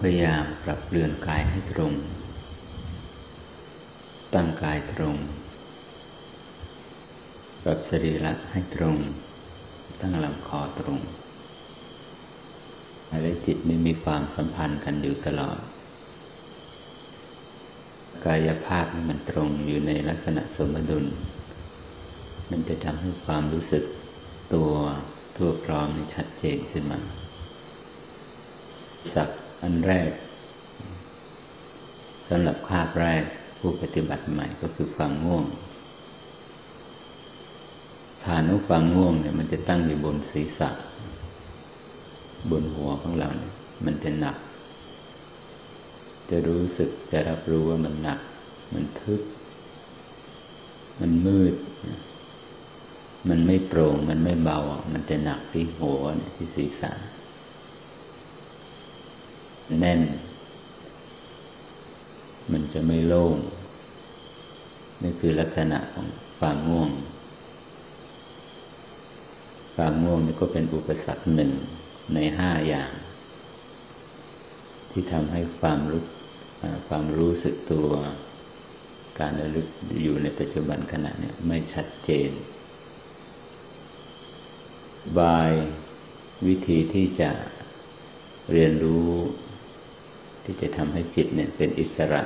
พยายามปรับเปลี่ยนกายให้ตรง ตั้งกายตรง ปรับสรีระให้ตรง ตั้งลำคอตรงและจิตนี่มีความสัมพันธ์กันอยู่ตลอด กายภาพมันตรงอยู่ในลักษณะสมดุล มันจะทำให้ความรู้สึกตัวทั่วพร้อมชัดเจนขึ้นมาสัก อันแรกสำหรับคาบแรกผู้ปฏิบัติใหม่ก็คือความง่วงฐานุความง่วงเนี่ยมันจะตั้งอยู่บนศีรษะ บนหัวของเราเนี่ยมันจะหนัก จะรู้สึกจะรับรู้ว่ามันหนัก มันทึบมันมืด มันไม่โปร่ง มันไม่เบา มันจะหนักที่หัวที่ศีรษะ แน่น มันจะไม่โล่ง นี่คือลักษณะของความง่วง ความง่วงนี่ก็เป็นอุปสรรคหนึ่งในห้าอย่าง ที่ทำให้ความรู้ความรู้สึกตัว การระลึกอยู่ในปัจจุบันขณะนี้ไม่ชัดเจน บายวิธีที่จะเรียนรู้ ที่จะทำให้จิตเนี่ยเป็นอิสระ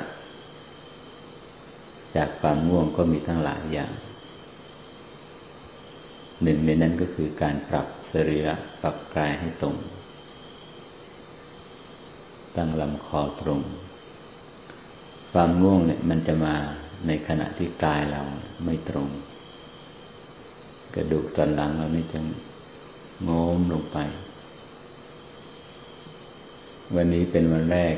จากความง่วงก็มีทั้งหลายอย่าง หนึ่งในนั้นก็คือการปรับสรีระปรับกายให้ตรง ตั้งลำคอตรง ความง่วงเนี่ยมันจะมาในขณะที่กายเราไม่ตรง กระดูกสันหลังเรานี่จะโง้มลงไป วันนี้เป็นวันแรก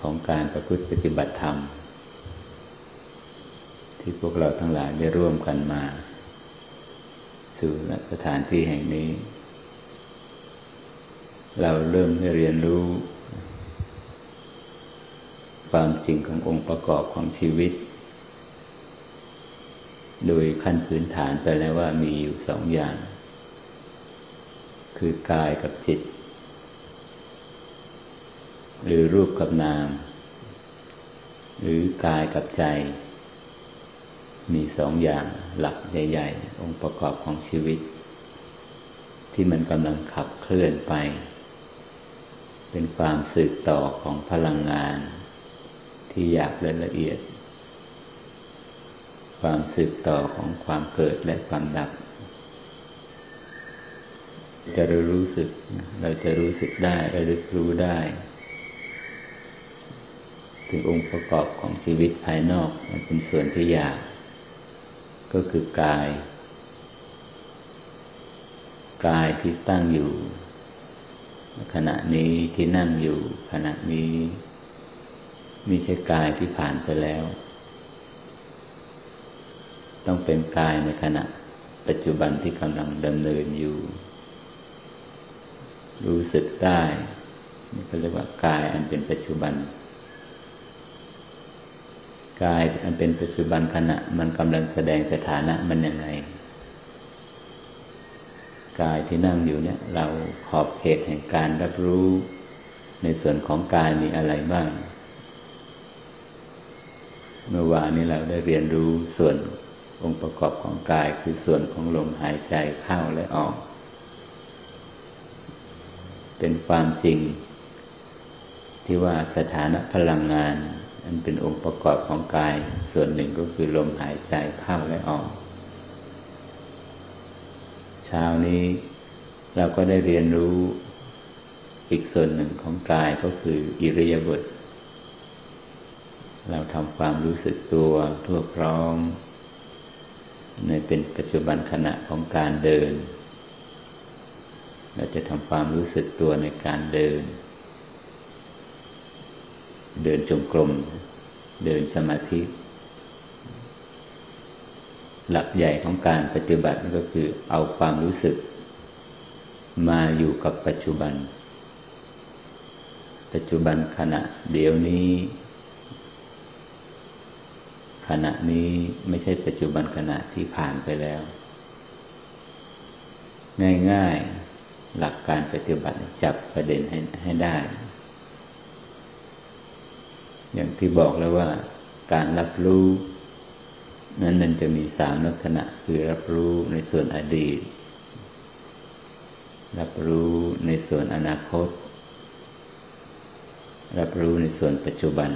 ของการประพฤติปฏิบัติธรรม ที่พวกเราทั้งหลายได้ร่วมกันมา สู่สถานที่แห่งนี้ เราเริ่มได้เรียนรู้ ความจริงขององค์ประกอบของชีวิต โดยขั้นพื้นฐานไปแล้วว่ามีอยู่สองอย่าง คือกายกับจิต หรือรูปกับนาม หรือกายกับใจ มีสองอย่างหลักใหญ่ ๆ องค์ประกอบของชีวิต ที่มันกำลังขับเคลื่อนไป เป็นความสืบต่อของพลังงาน ที่อยากและละเอียด ความสืบต่อของความเกิดและความดับจะรู้สึก เราจะรู้สึกได้ระลึกรู้ได้ ถึงองค์ประกอบของชีวิตภายนอกมันเป็นส่วนที่ยากก็คือกาย กายที่ตั้งอยู่ ขณะนี้ที่นั่งอยู่ ขณะนี้ไม่ใช่กายที่ผ่านไปแล้ว ต้องเป็นกายในขณะปัจจุบันที่กำลังดำเนินอยู่ รู้สึกได้ นี่ก็เรียกว่ากายอันเป็นปัจจุบัน กายอันเป็นปัจจุบันขณะ มันกำลังแสดงสถานะมันยังไง กายที่นั่งอยู่เนี่ย เราขอบเขตแห่งการรับรู้ในส่วนของกายมีอะไรบ้าง เมื่อวานนี้เราได้เรียนรู้ส่วนองค์ประกอบของกายคือส่วนของลมหายใจเข้าและออก เป็นความจริงที่ว่าสถานะพลังงาน อันเป็นองค์ประกอบของกาย ส่วนหนึ่งก็คือลมหายใจเข้าและออก เช้านี้เราก็ได้เรียนรู้อีกส่วนหนึ่งของกายก็คืออิริยาบถเราทำความรู้สึกตัวทั่วพร้อม ในเป็นปัจจุบันขณะของการเดิน เราจะทำความรู้สึกตัวในการเดิน เดินจงกรม เดินสมาธิ หลักใหญ่ของการปฏิบัติก็คือเอาความรู้สึก มาอยู่กับปัจจุบัน ปัจจุบันขณะเดี๋ยวนี้ ขณะนี้ไม่ใช่ปัจจุบันขณะที่ผ่านไปแล้ว ง่าย ๆ หลักการปฏิบัติจับประเด็นให้ให้ได้ อย่างที่บอกแล้วว่าการรับรู้ นั้นมันจะมีสามลักษณะคือรับรู้ในส่วนอดีต รับรู้ในส่วนอนาคต รับรู้ในส่วนปัจจุบัน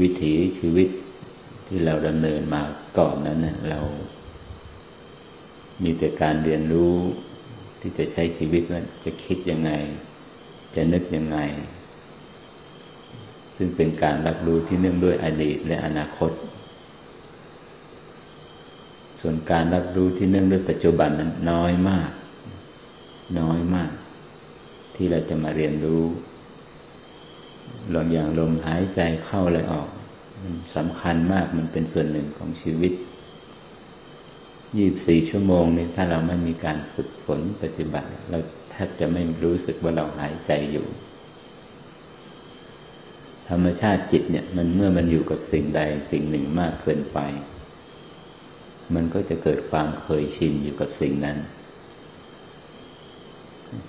วิถีชีวิตที่เราดำเนินมาก่อนนั้นเรา มีแต่การเรียนรู้ที่จะใช้ชีวิตว่าจะคิดยังไง จะนึกยังไง ซึ่งเป็นการรับรู้ที่เนื่องด้วยอดีตและอนาคต ส่วนการรับรู้ที่เนื่องด้วยปัจจุบันนั้นน้อยมาก น้อยมาก ที่เราจะมาเรียนรู้ลองอย่างลมหายใจเข้าและออกมันสำคัญมากมันเป็นส่วนหนึ่งของชีวิตยี่บสี่ชั่วโมงนี้ถ้าเราไม่มีการฝึกฝนปฏิบัติ เราแทบจะไม่รู้สึกว่าเราหายใจอยู่ ธรรมชาติจิตเนี่ย มันเมื่อมันอยู่กับสิ่งใดสิ่งหนึ่งมากเกินไป มันก็จะเกิดความเคยชินอยู่กับสิ่งนั้น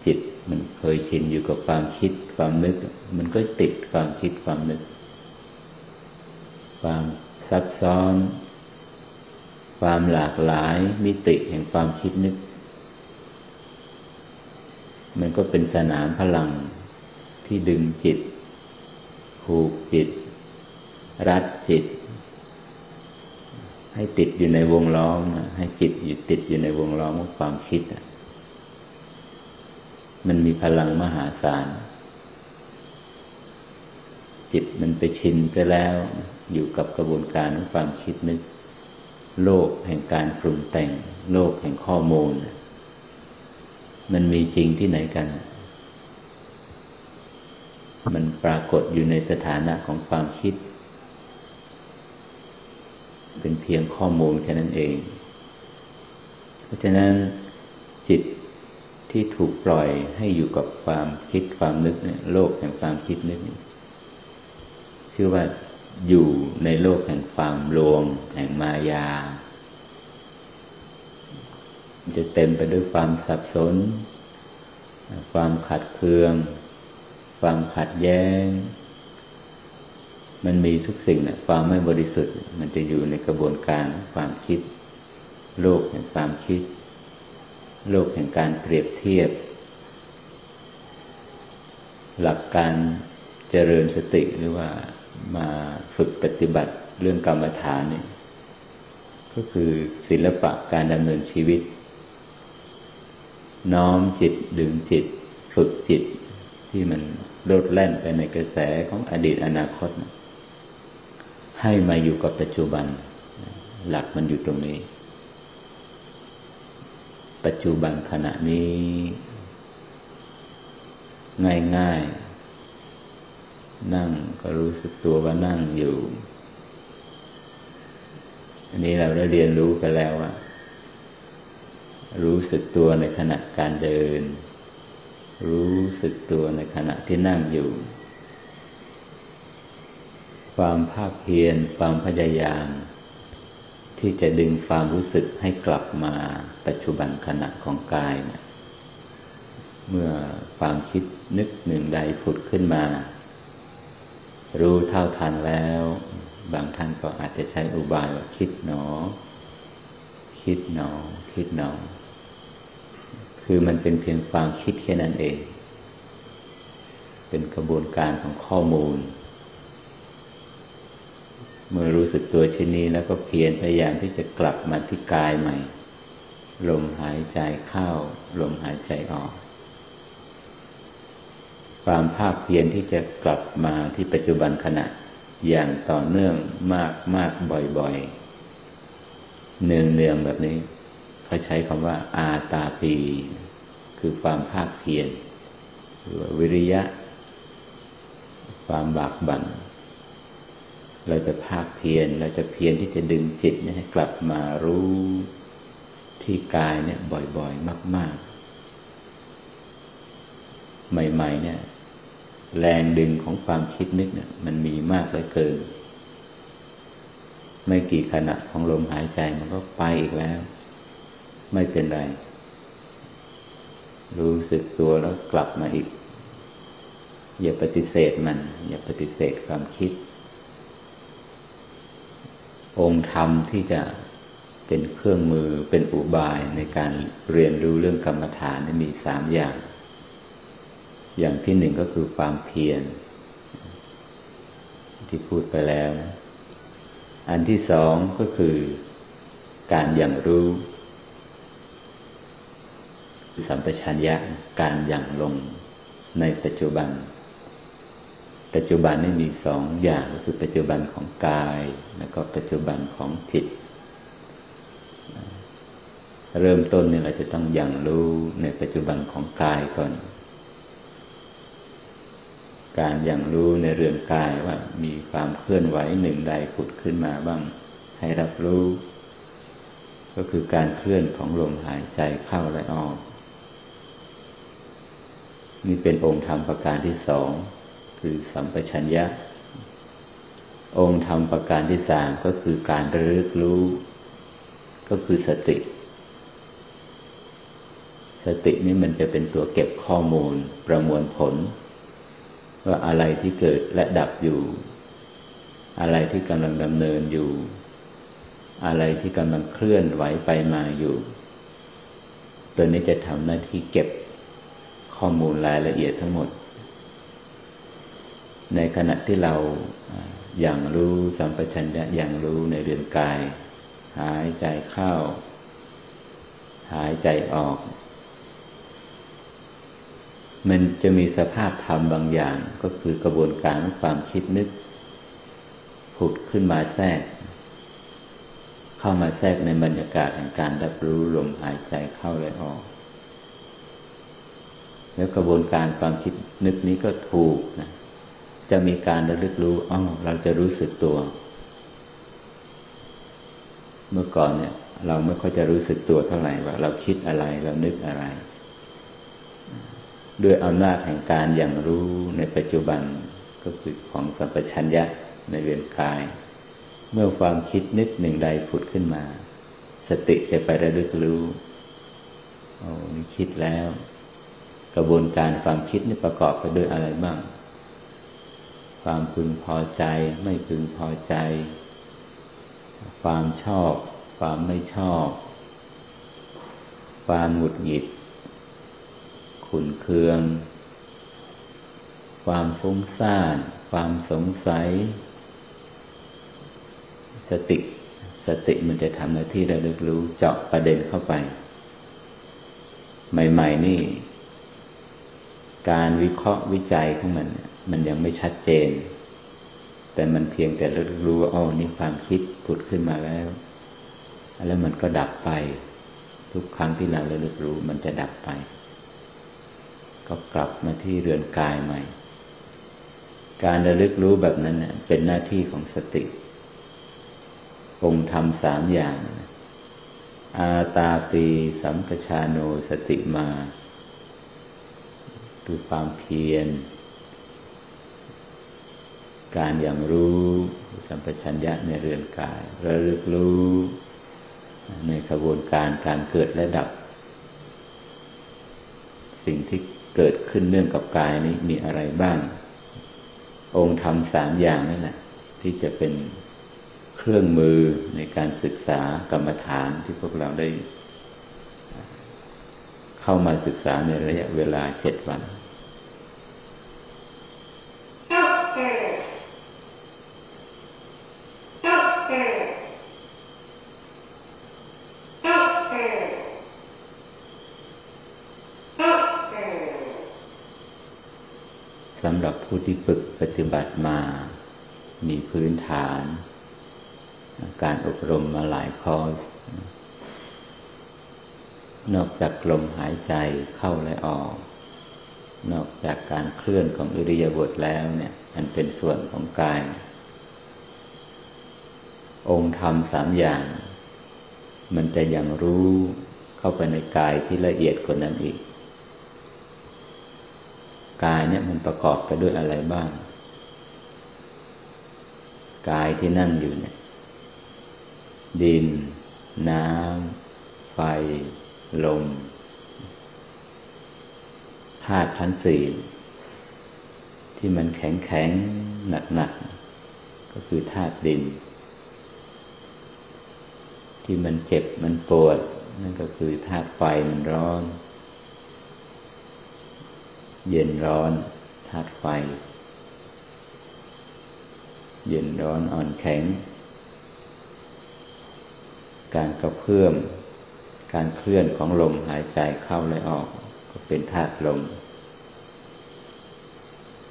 จิตมันเคยชินอยู่กับความคิดความนึก มันก็ติดความคิดความนึก ความซับซ้อน ความหลากหลายมิติแห่งความคิดนึก มันก็เป็นสนามพลังที่ดึงจิต ผูกจิต รัดจิต ให้ติดอยู่ในวงล้อมให้จิตอยู่ติดอยู่ในวงล้อมของความคิด มันมีพลังมหาศาล จิตมันไปชินซะแล้วอยู่กับกระบวนการของความคิดนึก โลกแห่งการปรุงแต่ง โลกแห่งข้อมูล มันมีจริงที่ไหนกัน มันปรากฏอยู่ในสถานะของความคิด เป็นเพียงข้อมูลแค่นั้นเอง เพราะฉะนั้นจิตที่ถูกปล่อยให้อยู่กับความคิดความนึกเนี่ยโลกแห่งความคิดนึกชื่อว่าอยู่ในโลกแห่งความลวงแห่งมายา จะเต็มไปด้วยความสับสน ความขัดเคือง ความขัดแย้ง มันมีทุกสิ่งนะความไม่บริสุทธิ์ มันจะอยู่ในกระบวนการความคิด โลกแห่งความคิด โลกแห่งการเปรียบเทียบ หลักการเจริญสติหรือว่ามาฝึกปฏิบัติเรื่องกรรมฐานนี่ก็คือศิลปะการดำเนินชีวิต น้อมจิตดึงจิต ฝึกจิตที่มัน โลดแล่นไปในกระแสของอดีตอนาคต ให้มาอยู่กับปัจจุบัน หลักมันอยู่ตรงนี้ ปัจจุบันขณะนี้ ง่ายๆ นั่งก็รู้สึกตัวว่านั่งอยู่ อันนี้เราได้เรียนรู้กันแล้วว่า รู้สึกตัวในขณะการเดิน รู้สึกตัวในขณะที่นั่งอยู่ ความภาคเพียรความพยายาม ที่จะดึงความรู้สึกให้กลับมาปัจจุบันขณะของกายนะเมื่อความคิดนึกหนึ่งใดผุดขึ้นมา รู้เท่าทันแล้ว บางท่านก็อาจจะใช้อุบายว่าคิดหนอ คิดหนอ คิดหนอ คือมันเป็นเพียงความคิดแค่นั้นเอง เป็นกระบวนการของข้อมูล เมื่อรู้สึกตัวชิ้นนี้แล้วก็เพียรพยายามที่จะกลับมาที่กายใหม่ ลมหายใจเข้า ลมหายใจออก ความภาคเพียรที่จะกลับมาที่ปัจจุบันขณะอย่างต่อเนื่องมากมากบ่อยๆเนืองเนืองแบบนี้ เขาใช้คำว่า อาตาปี คือความภาคเพียรหรือวิริยะ ความบากบัน่นเราจะภาคเพียรเราจะเพียรที่จะดึงจิตให้กลับมารู้ที่กายเนี่ยบ่อยๆ มาก ๆ ใหม่ ๆ เนี่ย แรงดึงของความคิดนึกเนี่ย มันมีมากเหลือเกิน ไม่กี่ขณะของลมหายใจมันก็ไปอีกแล้ว ไม่เป็นไร รู้สึกตัวแล้วกลับมาอีก อย่าปฏิเสธมัน อย่าปฏิเสธความคิด องค์ธรรมที่จะเป็นเครื่องมือเป็นอุบายในการเรียนรู้เรื่องกรรมฐานมีสามอย่าง อย่างที่หนึ่งก็คือความเพียรที่พูดไปแล้ว อันที่สองก็คือการอย่างรู้ สัมปชัญญะการอย่างลงในปัจจุบัน ปัจจุบันนี่มีสองอย่างก็คือปัจจุบันของกาย แล้วก็ปัจจุบันของจิต เริ่มต้นเนี่ยเราจะต้องอย่างรู้ในปัจจุบันของกายก่อน การอย่างรู้ในเรือนกายว่ามีความเคลื่อนไหวหนึ่งใดผุดขึ้นมาบ้าง ให้รับรู้ ก็คือการเคลื่อนของลมหายใจเข้าและออก นี่เป็นองค์ธรรมประการที่สองคือสัมปชัญญะ องค์ธรรมประการที่สามก็คือการระลึกรู้ ก็คือสติ สตินี้มันจะเป็นตัวเก็บข้อมูลประมวลผล ว่าอะไรที่เกิดและดับอยู่ อะไรที่กำลังดำเนินอยู่ อะไรที่กำลังเคลื่อนไหวไปมาอยู่ ตัวนี้จะทำหน้าที่เก็บ ข้อมูลรายละเอียดทั้งหมด ในขณะที่เราอย่างรู้สัมปชัญญะอย่างรู้ในเรือนกาย หายใจเข้า หายใจออก มันจะมีสภาพธรรมบางอย่างก็คือกระบวนการของความคิดนึกผุดขึ้นมาแทรก เข้ามาแทรกในบรรยากาศแห่งการรับรู้ลมหายใจเข้าและออก แล้วกระบวนการความคิดนึกนี้ก็ถูกนะจะมีการระลึกรู้อ๋อเราจะรู้สึกตัว เมื่อก่อนเนี่ย เราไม่ค่อยจะรู้สึกตัวเท่าไหร่ว่า เราคิดอะไรเรานึกอะไร ด้วยอำนาจแห่งการอย่างรู้ในปัจจุบันก็คือของสัมปชัญญะในเวียนกาย เมื่อความคิดนิดหนึ่งใดผุดขึ้นมา สติจะไประลึกรู้โอ้นี่คิดแล้ว กระบวนการความคิดนี่ประกอบไปด้วยอะไรบ้าง ความพึงพอใจ ไม่พึงพอใจ ความชอบ ความไม่ชอบ ความหงุดหงิด ขุนเคือง ความฟุ้งซ่าน ความสงสัย สติ สติมันจะทำหน้าที่ระลึกรู้เจาะประเด็นเข้าไป ใหม่ ๆ นี่ การวิเคราะห์วิจัยของมัน มันยังไม่ชัดเจน แต่มันเพียงแต่ระลึกรู้ว่าอ๋อนี่ความคิดผุดขึ้นมาแล้ว แล้วมันก็ดับไป ทุกครั้งที่เราระลึกรู้มันจะดับไป ก็กลับมาที่เรือนกายใหม่ การระลึกรู้แบบนั้นเป็นหน้าที่ของสติองค์ธรรมสามอย่าง อาตาปีสัมปชาโนสติมา คือความเพียร การอย่างรู้สัมปชัญญะในเรือนกาย ระลึกรู้ในกระบวนการการเกิดและดับ สิ่งที่เกิดขึ้นเนื่องกับกายนี้มีอะไรบ้าง องค์ธรรมสามอย่างนั่นแหละ ที่จะเป็นเครื่องมือในการศึกษากรรมฐานที่พวกเราได้ เข้ามาศึกษาในระยะเวลาเจ็ดวันสำหรับผู้ ที่ฝึกปฏิบัติมา มีพื้นฐาน การอบรมมาหลายคอร์ส นอกจากลมหายใจเข้าและออก นอกจากการเคลื่อนของอิริยาบถแล้วเนี่ยมันเป็นส่วนของกาย องค์ธรรมสามอย่าง มันจะยังรู้เข้าไปในกายที่ละเอียดกว่านั้นอีก กายเนี่ยมันประกอบไปด้วยอะไรบ้าง กายที่นั่งอยู่เนี่ย ดิน น้ำ ไฟ ลมธาตุทั้งสี่ที่มันแข็งแข็งหนักหนักก็คือธาตุดิน ที่มันเจ็บมันปวด นั่นก็คือธาตุไฟมันร้อน เย็นร้อนธาตุไฟ เย็นร้อนอ่อนแข็ง การกระเพื่อม การเคลื่อนของลมหายใจเข้าและออก ก็เป็นธาตุลม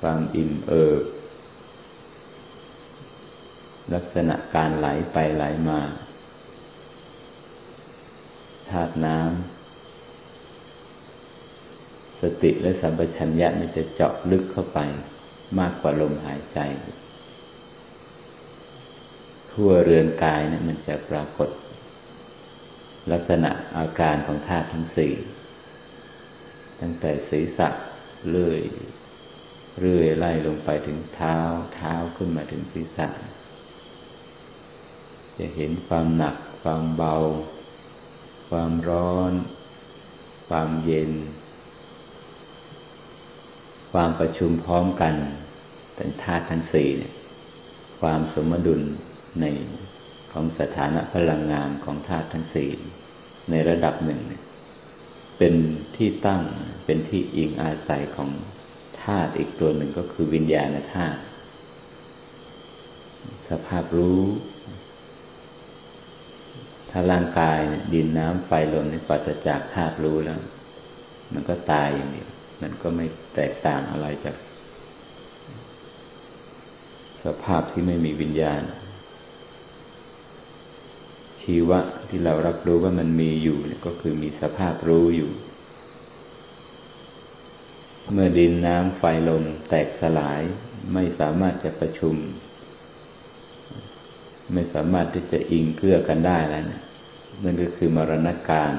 ความอิ่มเอิบลักษณะการไหลไปไหลมาธาตุน้ำ สติและสัมปชัญญะมันจะเจาะลึกเข้าไปมากกว่าลมหายใจ ทั่วเรือนกายเนะี่ยมันจะปรากฏ ลักษณะอาการของธาตุทั้งสี่ตั้งแต่ศีรษะเลื่อยเรื่อยไล่ลงไปถึงเท้าเท้าขึ้นมาถึงศีรษะ จะเห็นความหนัก ความเบา ความร้อน ความเย็น ความประชุมพร้อมกันแต่ธาตุทั้งสี่เนี่ยความสมดุลในของสถานะพลังงานของธาตุทั้งสี่ในระดับหนึ่งเนี่ยเป็นที่ตั้งเป็นที่อิงอาศัยของธาตุอีกตัวหนึ่งก็คือวิญญาณธาตุสภาพรู้ถ้าร่างกายดินน้ำไฟลมนี่ปัจจากธาตุรู้แล้ว มันก็ตายอย่างเดียว มันก็ไม่แตกต่างอะไรจาก สภาพที่ไม่มีวิญญาณ ชีวะที่เรารับรู้ว่ามันมีอยู่ก็คือมีสภาพรู้อยู่ เมื่อดินน้ำไฟลมแตกสลายไม่สามารถจะประชุม ไม่สามารถที่จะอิงเกื้อกันได้แล้วนะนั่นก็คือมรณการ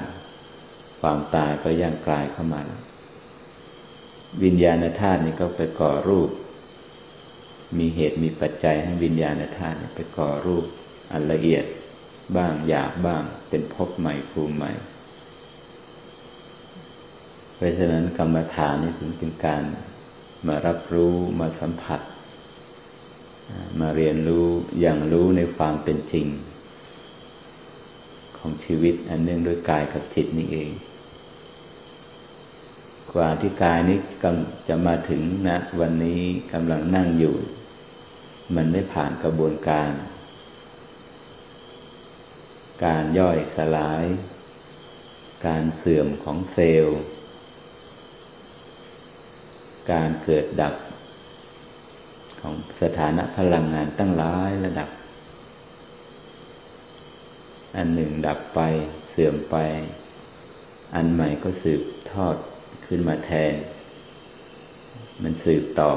ความตายก็ย่างกลายเข้ามาวิ วิญญาณธาตุนี่ก็ไปก่อรูป มีเหตุมีปัจจัยให้วิญญาณธาตุไปก่อรูปอันละเอียดบ้างหยาบบ้าง เป็นภพใหม่ภูมิใหม่ เพราะฉะนั้นกรรมฐานนี่ถึงเป็นการมารับรู้มาสัมผัส มาเรียนรู้อย่างรู้ในความเป็นจริง ของชีวิตอันเนื่องด้วยกายกับจิตนี่เอง กว่าที่กายนี้กำจะมาถึงนะวันนี้กำลังนั่งอยู่ มันได้ผ่านกระบวนการ การย่อยสลาย การเสื่อมของเซลล์ การเกิดดับ ของสถานะพลังงานตั้งหลายระดับ อันหนึ่งดับไปเสื่อมไป อันใหม่ก็สืบทอด ขึ้นมาแทน มันสืบต่อ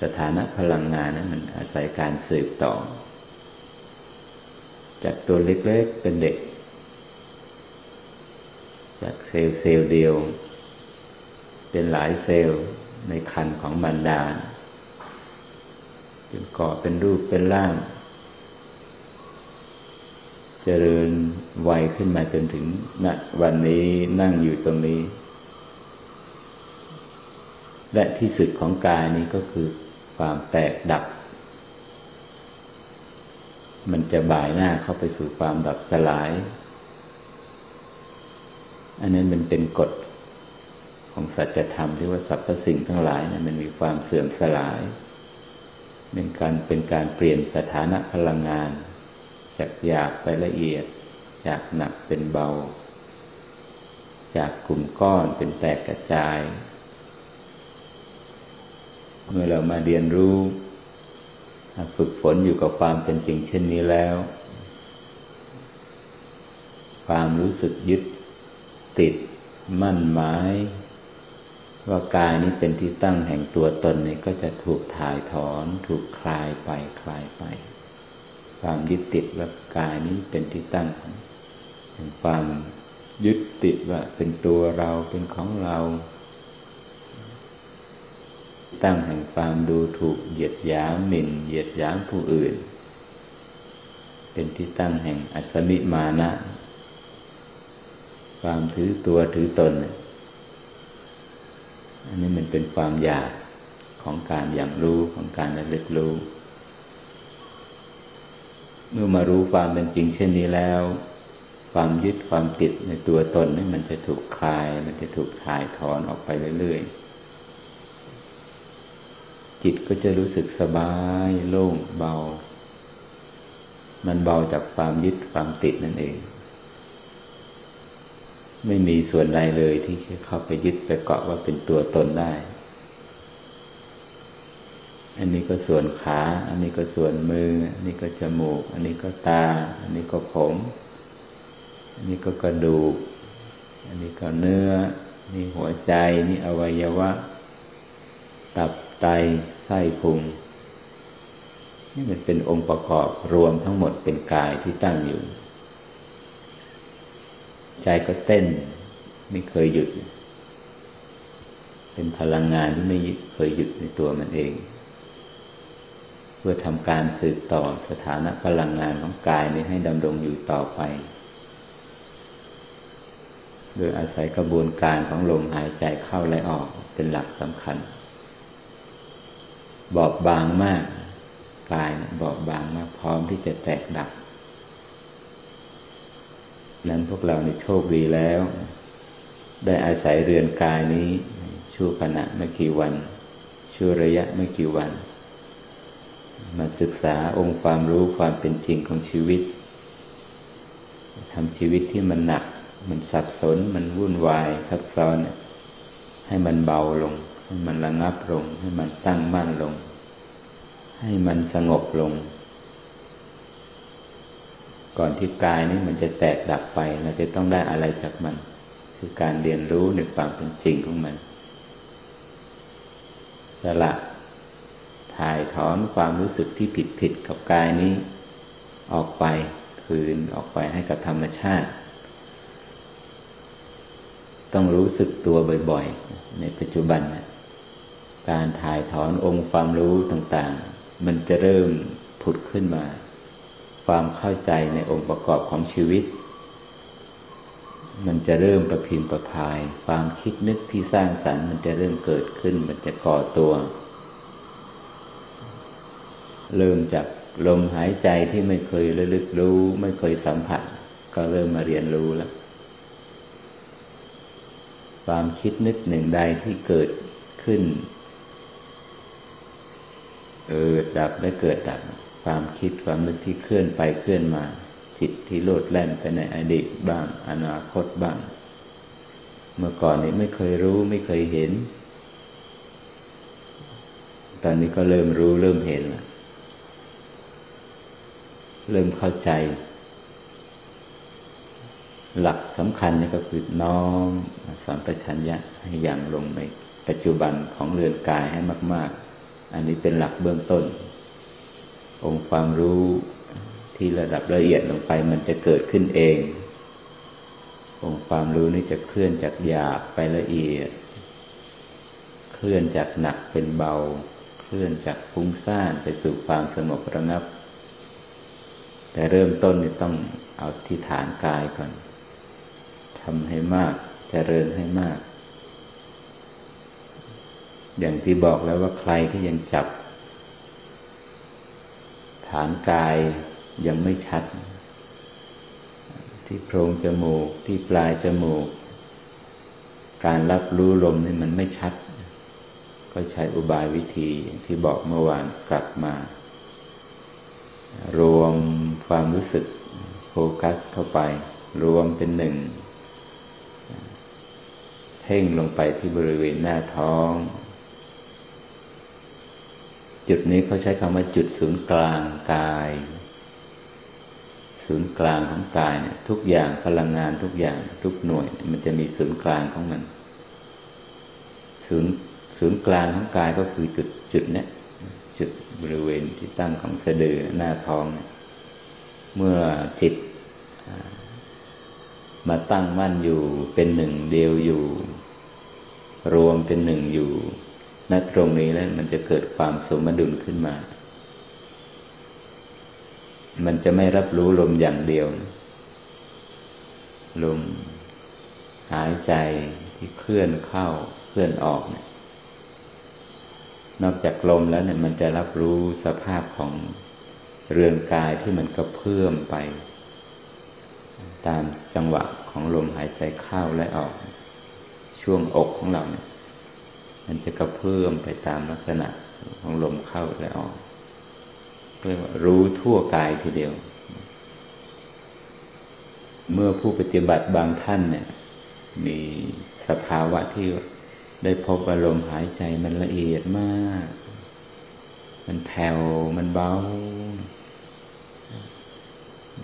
สถานะพลังงานนั้นมันอาศัยการสืบต่อ จากตัวเล็กๆเป็นเด็ก จากเซลล์เซลล์เดียว เป็นหลายเซลล์ในคันของบรรดาเป็นก่อเป็นรูปเป็นร่าง เจริญวัยขึ้นมาจนถึงณวันนี้นั่งอยู่ตรงนี้ และที่สุดของกายนี้ก็คือความแตกดับ มันจะบ่ายหน้าเข้าไปสู่ความดับสลาย อันนั้นมันเป็นกฎของสัจธรรมที่ว่าสรรพสิ่งทั้งหลายนะมันมีความเสื่อมสลาย เป็นการเป็นการเปลี่ยนสถานะพลังงาน จากหยาบไปละเอียด จากหนักเป็นเบา จากกลุ่มก้อนเป็นแตกกระจาย เมื่อเรามาเรียนรู้ฝึกฝนอยู่กับความเป็นจริงเช่นนี้แล้ว ความรู้สึกยึดติดมั่นหมาย ว่ากายนี้เป็นที่ตั้งแห่งตัวตนนี้ก็จะถูกถ่ายถอน ถูกคลายไปคลายไป ความยึดติดว่ากายนี้เป็นที่ตั้งของความยึดติดว่าเป็นตัวเราเป็นของเรา ตั้งแห่งความดูถูกเหยียดหยามหมิ่น เหยียดหยามผู้อื่น เป็นที่ตั้งแห่งอัศมิมานะ ความถือตัวถือตน อันนี้มันเป็นความอยากของการอย่างรู้ของการระลึกรู้ เมื่อมารู้ความเป็นจริงเช่นนี้แล้ว ความยึดความติดในตัวตนนี่มันจะถูกคลาย มันจะถูกถ่ายถอนออกไปเรื่อยๆ จิตก็จะรู้สึกสบายโล่งเบา มันเบาจากความยึดความติดนั่นเอง ไม่มีส่วนใดเลยที่เข้าไปยึดไปเกาะว่าเป็นตัวตนได้ อันนี้ก็ส่วนขา อันนี้ก็ส่วนมือ อันนี้ก็จมูก อันนี้ก็ตา อันนี้ก็ผม อันนี้ก็กระดูก อันนี้ก็เนื้อ นี่หัวใจ นี่อวัยวะ ตับไต ไส้พุงนี่มันเป็นองค์ประกอบรวมทั้งหมดเป็นกายที่ตั้งอยู่ ใจก็เต้นไม่เคยหยุด เป็นพลังงานที่ไม่เคยหยุดในตัวมันเอง เพื่อทำการสืบต่อสถานะพลังงานของกายนี้ให้ดำรงอยู่ต่อไป โดยอาศัยกระบวนการของลมหายใจเข้าและออกเป็นหลักสำคัญ บอบบางมากกายบอบบางมากพร้อมที่จะแตกดับ นั้นพวกเราในโชคดีแล้ว ได้อาศัยเรือนกายนี้ชั่วขณะไม่กี่วัน ชั่วระยะไม่กี่วัน มาศึกษาองค์ความรู้ความเป็นจริงของชีวิตทำชีวิตที่มันหนัก มันสับสน มันวุ่นวายซับซ้อน ให้มันเบาลง ให้มันระงับลง ให้มันตั้งมั่นลง ให้มันสงบลง ก่อนที่กายนี้มันจะแตกดับไป เราจะต้องได้อะไรจากมัน คือการเรียนรู้ในความเป็นจริงของมันสละถ่ายถอนความรู้สึกที่ผิดผิดกับกายนี้ ออกไปคืนออกไปให้กับธรรมชาติ ต้องรู้สึกตัวบ่อยๆ ในปัจจุบันนะ การถ่ายถอนองค์ความรู้ต่างๆ มันจะเริ่มผุดขึ้นมา ความเข้าใจในองค์ประกอบของชีวิต มันจะเริ่มประพิมพ์ประพาย ความคิดนึกที่สร้างสรรค์ มันจะเริ่มเกิดขึ้น มันจะก่อตัว เริ่มจากลมหายใจที่ไม่เคยระลึกรู้ ไม่เคยสัมผัส ก็เริ่มมาเรียนรู้แล้ว ความคิดนึกหนึ่งใดที่เกิดขึ้น เออดับและเกิดดับ ความคิดความนึกที่เคลื่อนไปเคลื่อนมา จิตที่โลดแล่นไปในอดีตบ้าง อนาคตบ้าง เมื่อก่อนนี้ไม่เคยรู้ไม่เคยเห็น ตอนนี้ก็เริ่มรู้เริ่มเห็นล้วเริ่มเข้าใจ หลักสำคัญนี่ก็คือน้อมสัมปชัญญะให้อย่างลงในปัจจุบันของเรือนกายให้มาก ๆ อันนี้เป็นหลักเบื้องต้น องค์ความรู้ที่ระดับละเอียดลงไปมันจะเกิดขึ้นเอง องค์ความรู้นี่จะเคลื่อนจากหยาบไปละเอียด เคลื่อนจากหนักเป็นเบา เคลื่อนจากฟุ้งซ่านไปสู่ความสงบระงับ แต่เริ่มต้นนี่ต้องเอาที่ฐานกายก่อนทำให้มากจเจริญให้มาก อย่างที่บอกแล้วว่าใครที่ยังจับ ฐานกายยังไม่ชัด ที่โพรงจมูก ที่ปลายจมูก การรับรู้ลมนี่มันไม่ชัด ก็ใช้อุบายวิธีที่บอกเมื่อวานกลับมา รวมความรู้สึกโฟกัสเข้าไป รวมเป็นหนึ่งเพ่งลงไปที่บริเวณหน้าท้อง จุดนี้เขาใช้คำว่าจุดศูนย์กลางกาย ศูนย์กลางของกายเนี่ยทุกอย่างพลังงานทุกอย่างทุกหน่วย มันจะมีศูนย์กลางของมัน ศูนย์ศูนย์กลางของกายก็คือจุดจุดเนี้ยจุดบริเวณที่ตั้งของสะดือหน้าท้องเมื่อจิตมาตั้งมั่นอยู่เป็นหนึ่งเดียวอยู่ รวมเป็นหนึ่งอยู่ ณตรงนี้แล้วมันจะเกิดความสมดุลขึ้นมา มันจะไม่รับรู้ลมอย่างเดียว ลมหายใจที่เคลื่อนเข้าเคลื่อนออกเนี่ยนอกจากลมแล้วเนี่ยมันจะรับรู้สภาพของเรือนกายที่มันก็เพิ่มไป ตามจังหวะของลมหายใจเข้าและออก ช่วงอกของเราเนี่ย มันจะกระเพิ่อมไปตามลักษณะของลมเข้าและออกเรียกว่ารู้ทั่วกายทีเดียว เมื่อผู้ปฏิบัติบางท่านเนี่ย มีสภาวะที่ได้พบอารมณ์หายใจมันละเอียดมาก มันแผ่ว มันเบา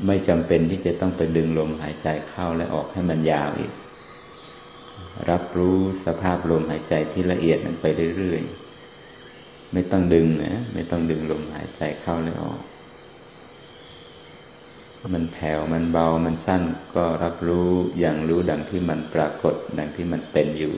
ไม่จำเป็นที่จะต้องไปดึงลมหายใจเข้าและออกให้มันยาวอีก รับรู้สภาพลมหายใจที่ละเอียดมันไปเรื่อยๆ ไม่ต้องดึงนะ ไม่ต้องดึงลมหายใจเข้าและออก มันแผ่ว มันเบา มันสั้น ก็รับรู้อย่างรู้ดังที่มันปรากฏ ดังที่มันเป็นอยู่